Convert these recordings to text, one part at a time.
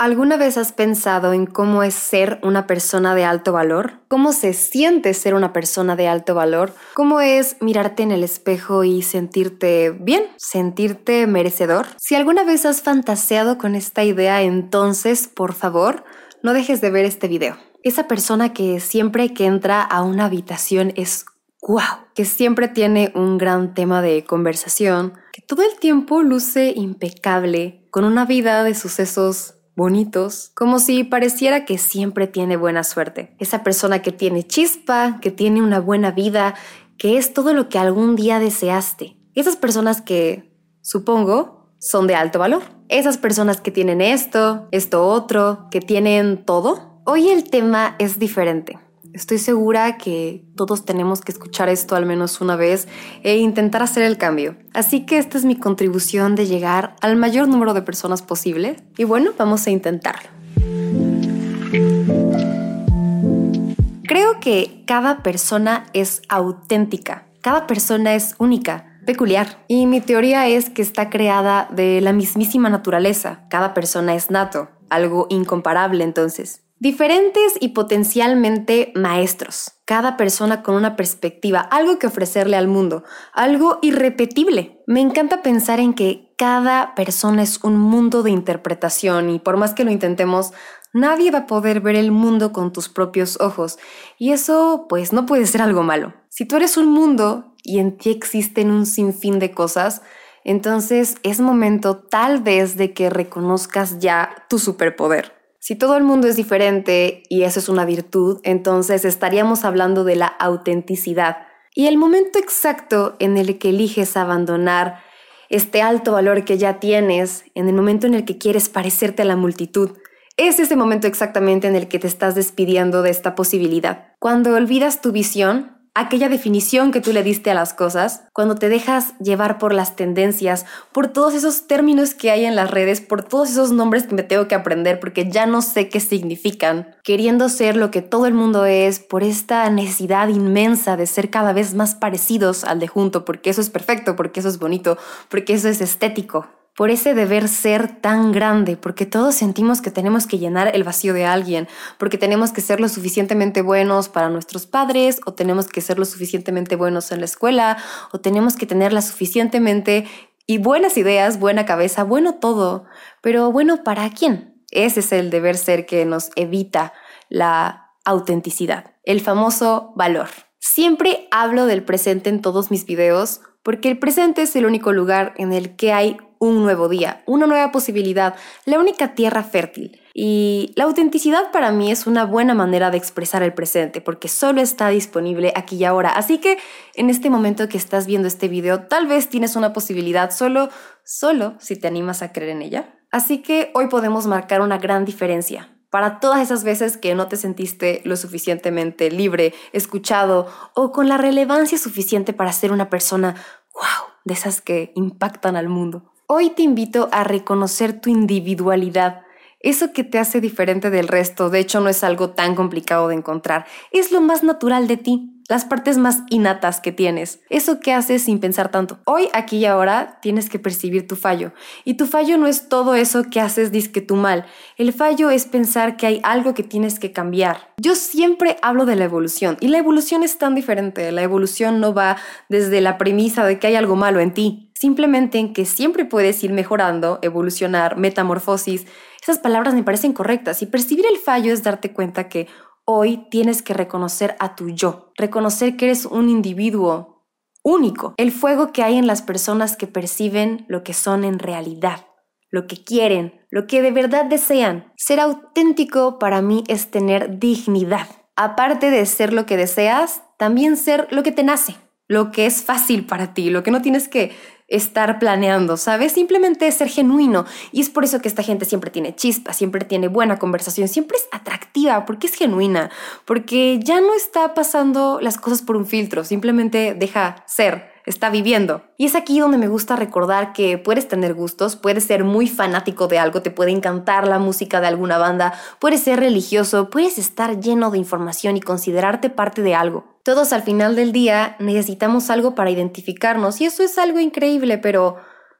¿Alguna vez has pensado en cómo es ser una persona de alto valor? ¿Cómo se siente ser una persona de alto valor? ¿Cómo es mirarte en el espejo y sentirte bien? ¿Sentirte merecedor? Si alguna vez has fantaseado con esta idea, entonces, por favor, no dejes de ver este video. Esa persona que siempre que entra a una habitación es wow, que siempre tiene un gran tema de conversación, que todo el tiempo luce impecable, con una vida de sucesos bonitos, como si pareciera que siempre tiene buena suerte. Esa persona que tiene chispa, que tiene una buena vida, que es todo lo que algún día deseaste. Esas personas que, supongo, son de alto valor. Esas personas que tienen esto, esto otro, que tienen todo. Hoy el tema es diferente. Estoy segura que todos tenemos que escuchar esto al menos una vez e intentar hacer el cambio. Así que esta es mi contribución de llegar al mayor número de personas posible. Y bueno, vamos a intentarlo. Creo que cada persona es auténtica, cada persona es única, peculiar. Y mi teoría es que está creada de la mismísima naturaleza. Cada persona es nato, algo incomparable entonces. Diferentes y potencialmente maestros, cada persona con una perspectiva, algo que ofrecerle al mundo, algo irrepetible. Me encanta pensar en que cada persona es un mundo de interpretación y por más que lo intentemos, nadie va a poder ver el mundo con tus propios ojos y eso pues no puede ser algo malo. Si tú eres un mundo y en ti existen un sinfín de cosas, entonces es momento tal vez de que reconozcas ya tu superpoder. Si todo el mundo es diferente y eso es una virtud, entonces estaríamos hablando de la autenticidad. Y el momento exacto en el que eliges abandonar este alto valor que ya tienes, en el momento en el que quieres parecerte a la multitud, es ese momento exactamente en el que te estás despidiendo de esta posibilidad. Cuando olvidas tu visión, aquella definición que tú le diste a las cosas, cuando te dejas llevar por las tendencias, por todos esos términos que hay en las redes, por todos esos nombres que me tengo que aprender porque ya no sé qué significan, queriendo ser lo que todo el mundo es, por esta necesidad inmensa de ser cada vez más parecidos al de junto, porque eso es perfecto, porque eso es bonito, porque eso es estético por ese deber ser tan grande, porque todos sentimos que tenemos que llenar el vacío de alguien, porque tenemos que ser lo suficientemente buenos para nuestros padres, o tenemos que ser lo suficientemente buenos en la escuela, o tenemos que tener la suficientemente y buenas ideas, buena cabeza, bueno todo, pero bueno, ¿para quién? Ese es el deber ser que nos evita la autenticidad, el famoso valor. Siempre hablo del presente en todos mis videos porque el presente es el único lugar en el que hay un nuevo día, una nueva posibilidad, la única tierra fértil. Y la autenticidad para mí es una buena manera de expresar el presente, porque solo está disponible aquí y ahora. Así que en este momento que estás viendo este video, tal vez tienes una posibilidad solo, solo si te animas a creer en ella. Así que hoy podemos marcar una gran diferencia. Para todas esas veces que no te sentiste lo suficientemente libre, escuchado o con la relevancia suficiente para ser una persona, wow, de esas que impactan al mundo. Hoy te invito a reconocer tu individualidad, eso que te hace diferente del resto, de hecho no es algo tan complicado de encontrar, es lo más natural de ti, las partes más innatas que tienes, eso que haces sin pensar tanto. Hoy, aquí y ahora, tienes que percibir tu fallo, y tu fallo no es todo eso que haces disque tu mal, el fallo es pensar que hay algo que tienes que cambiar. Yo siempre hablo de la evolución, y la evolución es tan diferente, la evolución no va desde la premisa de que hay algo malo en ti, simplemente en que siempre puedes ir mejorando, evolucionar, metamorfosis. Esas palabras me parecen correctas y percibir el fallo es darte cuenta que hoy tienes que reconocer a tu yo, reconocer que eres un individuo único, el fuego que hay en las personas que perciben lo que son en realidad, lo que quieren, lo que de verdad desean. Ser auténtico para mí es tener dignidad. Aparte de ser lo que deseas, también ser lo que te nace, lo que es fácil para ti, lo que no tienes que estar planeando, ¿sabes? Simplemente ser genuino. Y es por eso que esta gente siempre tiene chispa, siempre tiene buena conversación, siempre es atractiva, porque es genuina, porque ya no está pasando las cosas por un filtro, simplemente deja ser está viviendo. Y es aquí donde me gusta recordar que puedes tener gustos, puedes ser muy fanático de algo, te puede encantar la música de alguna banda, puedes ser religioso, puedes estar lleno de información y considerarte parte de algo. Todos al final del día necesitamos algo para identificarnos y eso es algo increíble, pero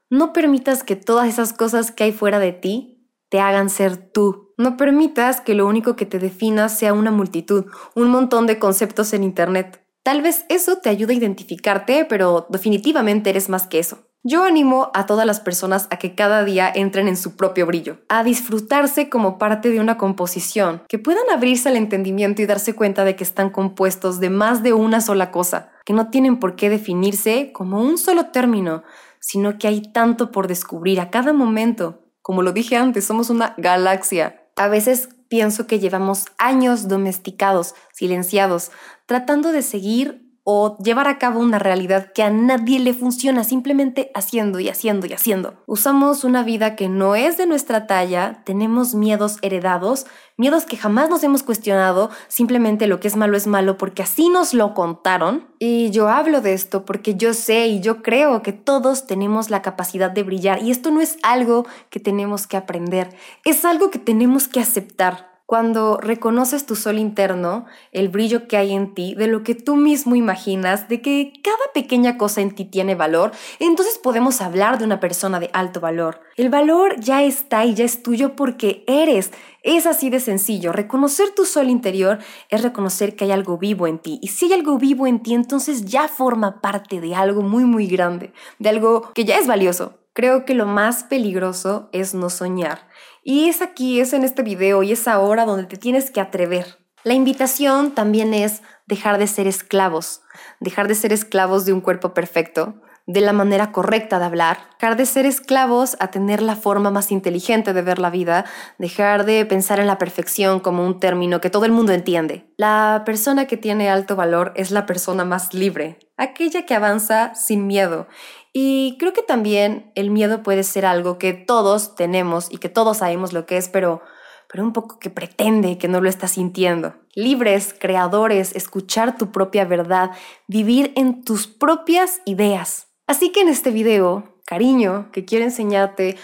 no permitas que todas esas cosas que hay fuera de ti te hagan ser tú. No permitas que lo único que te defina sea una multitud, un montón de conceptos en Internet. Tal vez eso te ayude a identificarte, pero definitivamente eres más que eso. Yo animo a todas las personas a que cada día entren en su propio brillo, a disfrutarse como parte de una composición, que puedan abrirse al entendimiento y darse cuenta de que están compuestos de más de una sola cosa, que no tienen por qué definirse como un solo término, sino que hay tanto por descubrir a cada momento. Como lo dije antes, somos una galaxia. A veces pienso que llevamos años domesticados, silenciados, tratando de seguir o llevar a cabo una realidad que a nadie le funciona simplemente haciendo y haciendo y haciendo. Usamos una vida que no es de nuestra talla, tenemos miedos heredados, miedos que jamás nos hemos cuestionado, simplemente lo que es malo es malo porque así nos lo contaron. Y yo hablo de esto porque yo sé y yo creo que todos tenemos la capacidad de brillar y esto no es algo que tenemos que aprender, es algo que tenemos que aceptar cuando reconoces tu sol interno, el brillo que hay en ti, de lo que tú mismo imaginas, de que cada pequeña cosa en ti tiene valor, entonces podemos hablar de una persona de alto valor. El valor ya está y ya es tuyo porque eres. Es así de sencillo. Reconocer tu sol interior es reconocer que hay algo vivo en ti. Y si hay algo vivo en ti, entonces ya forma parte de algo muy, muy grande, de algo que ya es valioso. Creo que lo más peligroso es no soñar. Y es aquí, es en este video y es ahora donde te tienes que atrever. La invitación también es dejar de ser esclavos, dejar de ser esclavos de un cuerpo perfecto, de la manera correcta de hablar, dejar de ser esclavos a tener la forma más inteligente de ver la vida, dejar de pensar en la perfección como un término que todo el mundo entiende. La persona que tiene alto valor es la persona más libre, aquella que avanza sin miedo y creo que también el miedo puede ser algo que todos tenemos y que todos sabemos lo que es, pero, pero un poco que pretende que no lo está sintiendo. Libres, creadores, escuchar tu propia verdad, vivir en tus propias ideas. Así que en este video, cariño, que quiero enseñarte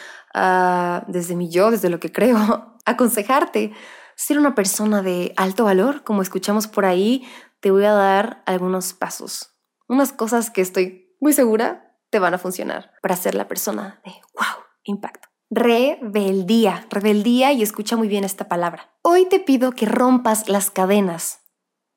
desde mi yo, desde lo que creo, aconsejarte ser una persona de alto valor, como escuchamos por ahí, te voy a dar algunos pasos, unas cosas que estoy muy segura te van a funcionar para ser la persona de wow, impacto. Rebeldía, rebeldía y escucha muy bien esta palabra. Hoy te pido que rompas las cadenas,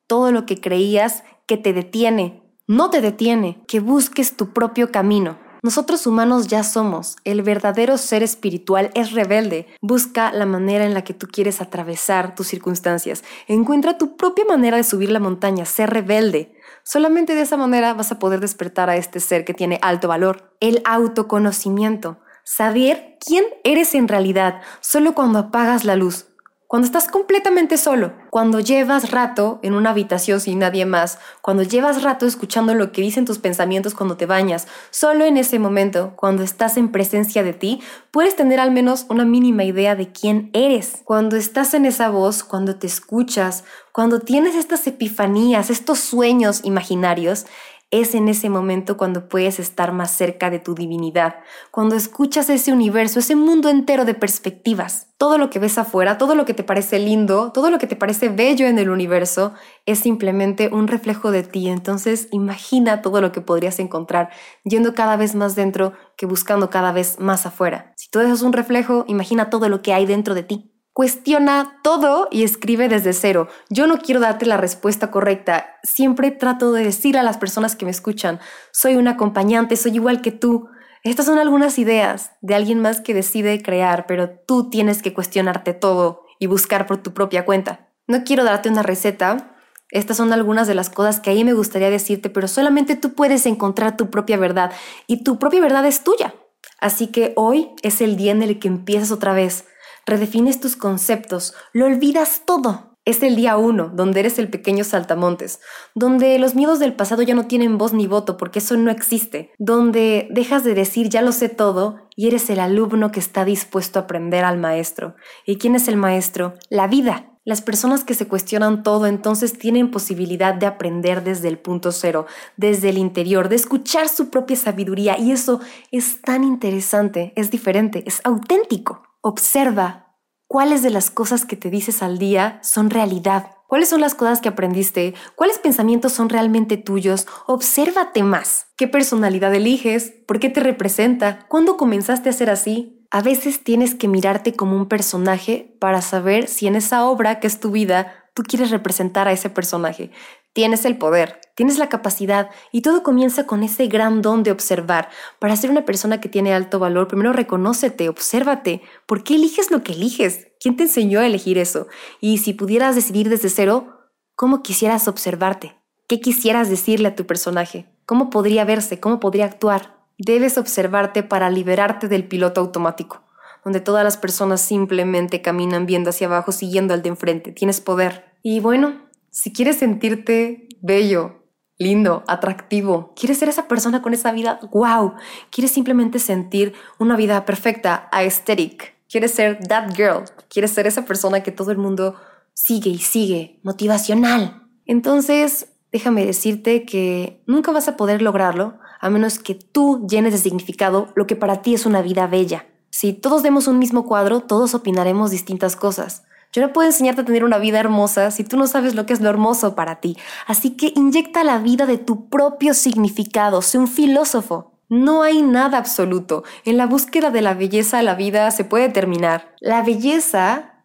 todo lo que creías que te detiene, no te detiene, que busques tu propio camino. Nosotros humanos ya somos. El verdadero ser espiritual es rebelde. Busca la manera en la que tú quieres atravesar tus circunstancias. Encuentra tu propia manera de subir la montaña. Sé rebelde. Solamente de esa manera vas a poder despertar a este ser que tiene alto valor. El autoconocimiento. Saber quién eres en realidad solo cuando apagas la luz. Cuando estás completamente solo, cuando llevas rato en una habitación sin nadie más, cuando llevas rato escuchando lo que dicen tus pensamientos cuando te bañas, solo en ese momento, cuando estás en presencia de ti, puedes tener al menos una mínima idea de quién eres. Cuando estás en esa voz, cuando te escuchas, cuando tienes estas epifanías, estos sueños imaginarios, es en ese momento cuando puedes estar más cerca de tu divinidad, cuando escuchas ese universo, ese mundo entero de perspectivas. Todo lo que ves afuera, todo lo que te parece lindo, todo lo que te parece bello en el universo, es simplemente un reflejo de ti. Entonces imagina todo lo que podrías encontrar yendo cada vez más dentro que buscando cada vez más afuera. Si todo eso es un reflejo, imagina todo lo que hay dentro de ti. Cuestiona todo y escribe desde cero. Yo no quiero darte la respuesta correcta. Siempre trato de decir a las personas que me escuchan, soy un acompañante, soy igual que tú. Estas son algunas ideas de alguien más que decide crear, pero tú tienes que cuestionarte todo y buscar por tu propia cuenta. No quiero darte una receta. Estas son algunas de las cosas que ahí me gustaría decirte, pero solamente tú puedes encontrar tu propia verdad y tu propia verdad es tuya. Así que hoy es el día en el que empiezas otra vez redefines tus conceptos, lo olvidas todo. Es el día uno, donde eres el pequeño saltamontes, donde los miedos del pasado ya no tienen voz ni voto porque eso no existe, donde dejas de decir ya lo sé todo y eres el alumno que está dispuesto a aprender al maestro. ¿Y quién es el maestro? La vida. Las personas que se cuestionan todo entonces tienen posibilidad de aprender desde el punto cero, desde el interior, de escuchar su propia sabiduría y eso es tan interesante, es diferente, es auténtico. Observa cuáles de las cosas que te dices al día son realidad. ¿Cuáles son las cosas que aprendiste? ¿Cuáles pensamientos son realmente tuyos? Obsérvate más. ¿Qué personalidad eliges? ¿Por qué te representa? ¿Cuándo comenzaste a ser así? A veces tienes que mirarte como un personaje para saber si en esa obra que es tu vida tú quieres representar a ese personaje. Tienes el poder, tienes la capacidad y todo comienza con ese gran don de observar. Para ser una persona que tiene alto valor, primero reconócete, obsérvate. ¿Por qué eliges lo que eliges? ¿Quién te enseñó a elegir eso? Y si pudieras decidir desde cero, ¿cómo quisieras observarte? ¿Qué quisieras decirle a tu personaje? ¿Cómo podría verse? ¿Cómo podría actuar? Debes observarte para liberarte del piloto automático, donde todas las personas simplemente caminan viendo hacia abajo siguiendo al de enfrente. Tienes poder. Y bueno, si quieres sentirte bello, lindo, atractivo, quieres ser esa persona con esa vida, wow, quieres simplemente sentir una vida perfecta, aesthetic, quieres ser that girl, quieres ser esa persona que todo el mundo sigue y sigue, motivacional. Entonces, déjame decirte que nunca vas a poder lograrlo a menos que tú llenes de significado lo que para ti es una vida bella. Si todos vemos un mismo cuadro, todos opinaremos distintas cosas. Yo no puedo enseñarte a tener una vida hermosa si tú no sabes lo que es lo hermoso para ti. Así que inyecta la vida de tu propio significado, sé un filósofo. No hay nada absoluto. En la búsqueda de la belleza la vida se puede terminar. La belleza,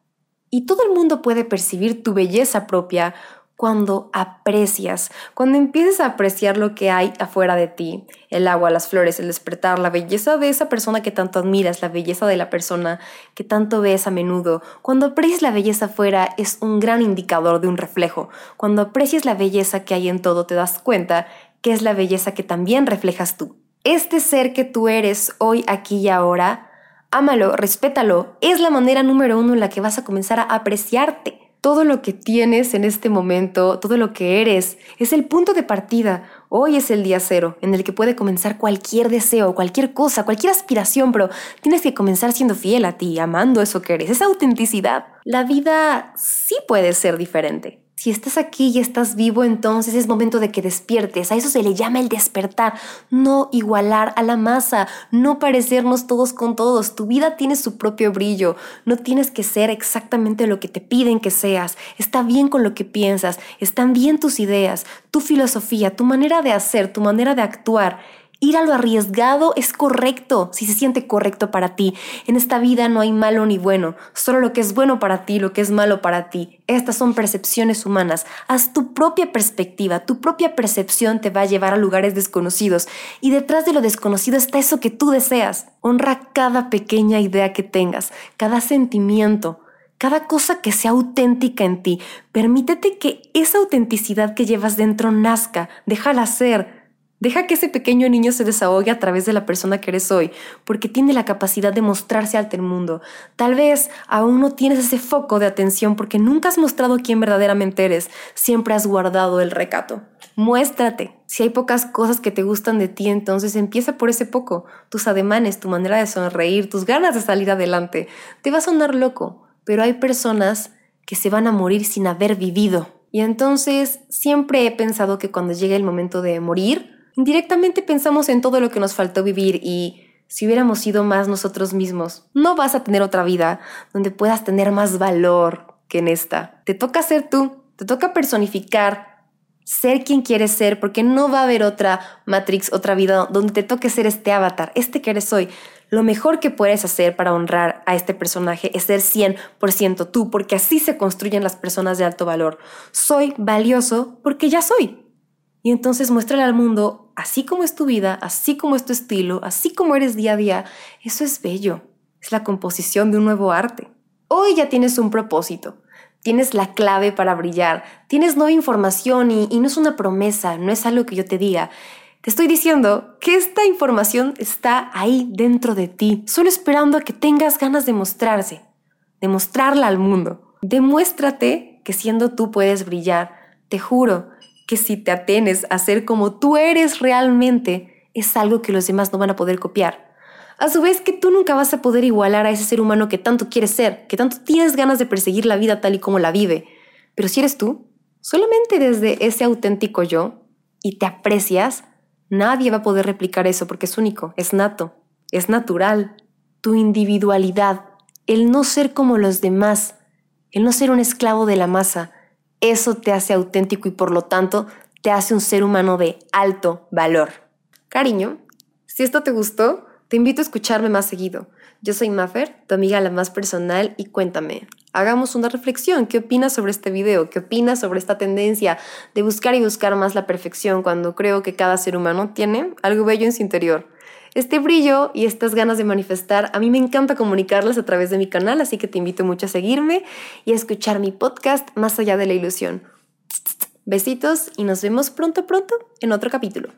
y todo el mundo puede percibir tu belleza propia, cuando aprecias, cuando empieces a apreciar lo que hay afuera de ti, el agua, las flores, el despertar, la belleza de esa persona que tanto admiras, la belleza de la persona que tanto ves a menudo. Cuando aprecias la belleza afuera es un gran indicador de un reflejo. Cuando aprecias la belleza que hay en todo te das cuenta que es la belleza que también reflejas tú. Este ser que tú eres hoy, aquí y ahora, ámalo, respétalo, es la manera número uno en la que vas a comenzar a apreciarte todo lo que tienes en este momento, todo lo que eres, es el punto de partida. Hoy es el día cero, en el que puede comenzar cualquier deseo, cualquier cosa, cualquier aspiración, pero tienes que comenzar siendo fiel a ti, amando eso que eres, esa autenticidad. La vida sí puede ser diferente. Si estás aquí y estás vivo, entonces es momento de que despiertes. A eso se le llama el despertar. No igualar a la masa, no parecernos todos con todos. Tu vida tiene su propio brillo. No tienes que ser exactamente lo que te piden que seas. Está bien con lo que piensas, están bien tus ideas, tu filosofía, tu manera de hacer, tu manera de actuar. Ir a lo arriesgado es correcto si se siente correcto para ti. En esta vida no hay malo ni bueno, solo lo que es bueno para ti, lo que es malo para ti. Estas son percepciones humanas. Haz tu propia perspectiva, tu propia percepción te va a llevar a lugares desconocidos y detrás de lo desconocido está eso que tú deseas. Honra cada pequeña idea que tengas, cada sentimiento, cada cosa que sea auténtica en ti. Permítete que esa autenticidad que llevas dentro nazca, déjala ser. Deja que ese pequeño niño se desahogue a través de la persona que eres hoy, porque tiene la capacidad de mostrarse ante el mundo. Tal vez aún no tienes ese foco de atención porque nunca has mostrado quién verdaderamente eres, siempre has guardado el recato. Muéstrate. Si hay pocas cosas que te gustan de ti, entonces empieza por ese poco. Tus ademanes, tu manera de sonreír, tus ganas de salir adelante. Te va a sonar loco, pero hay personas que se van a morir sin haber vivido. Y entonces siempre he pensado que cuando llegue el momento de morir, Indirectamente pensamos en todo lo que nos faltó vivir y si hubiéramos sido más nosotros mismos, no vas a tener otra vida donde puedas tener más valor que en esta. Te toca ser tú, te toca personificar, ser quien quieres ser, porque no va a haber otra Matrix, otra vida donde te toque ser este avatar, este que eres hoy. Lo mejor que puedes hacer para honrar a este personaje es ser 100% tú, porque así se construyen las personas de alto valor. Soy valioso porque ya soy. Y entonces muéstrale al mundo, así como es tu vida, así como es tu estilo, así como eres día a día, eso es bello. Es la composición de un nuevo arte. Hoy ya tienes un propósito, tienes la clave para brillar, tienes nueva información y, no es una promesa, no es algo que yo te diga. Te estoy diciendo que esta información está ahí dentro de ti, solo esperando a que tengas ganas de mostrarse, de mostrarla al mundo. Demuéstrate que siendo tú puedes brillar. Te juro, que si te atenes a ser como tú eres realmente, es algo que los demás no van a poder copiar. A su vez que tú nunca vas a poder igualar a ese ser humano que tanto quieres ser, que tanto tienes ganas de perseguir la vida tal y como la vive. Pero si eres tú, solamente desde ese auténtico yo, y te aprecias, nadie va a poder replicar eso porque es único, es nato, es natural. Tu individualidad, el no ser como los demás, el no ser un esclavo de la masa, eso te hace auténtico y por lo tanto te hace un ser humano de alto valor. Cariño, si esto te gustó, te invito a escucharme más seguido. Yo soy Maffer, tu amiga la más personal, y cuéntame, hagamos una reflexión. ¿Qué opinas sobre este video? ¿Qué opinas sobre esta tendencia de buscar y buscar más la perfección cuando creo que cada ser humano tiene algo bello en su interior? Este brillo y estas ganas de manifestar, a mí me encanta comunicarlas a través de mi canal, así que te invito mucho a seguirme y a escuchar mi podcast Más allá de la ilusión. Besitos y nos vemos pronto, pronto en otro capítulo.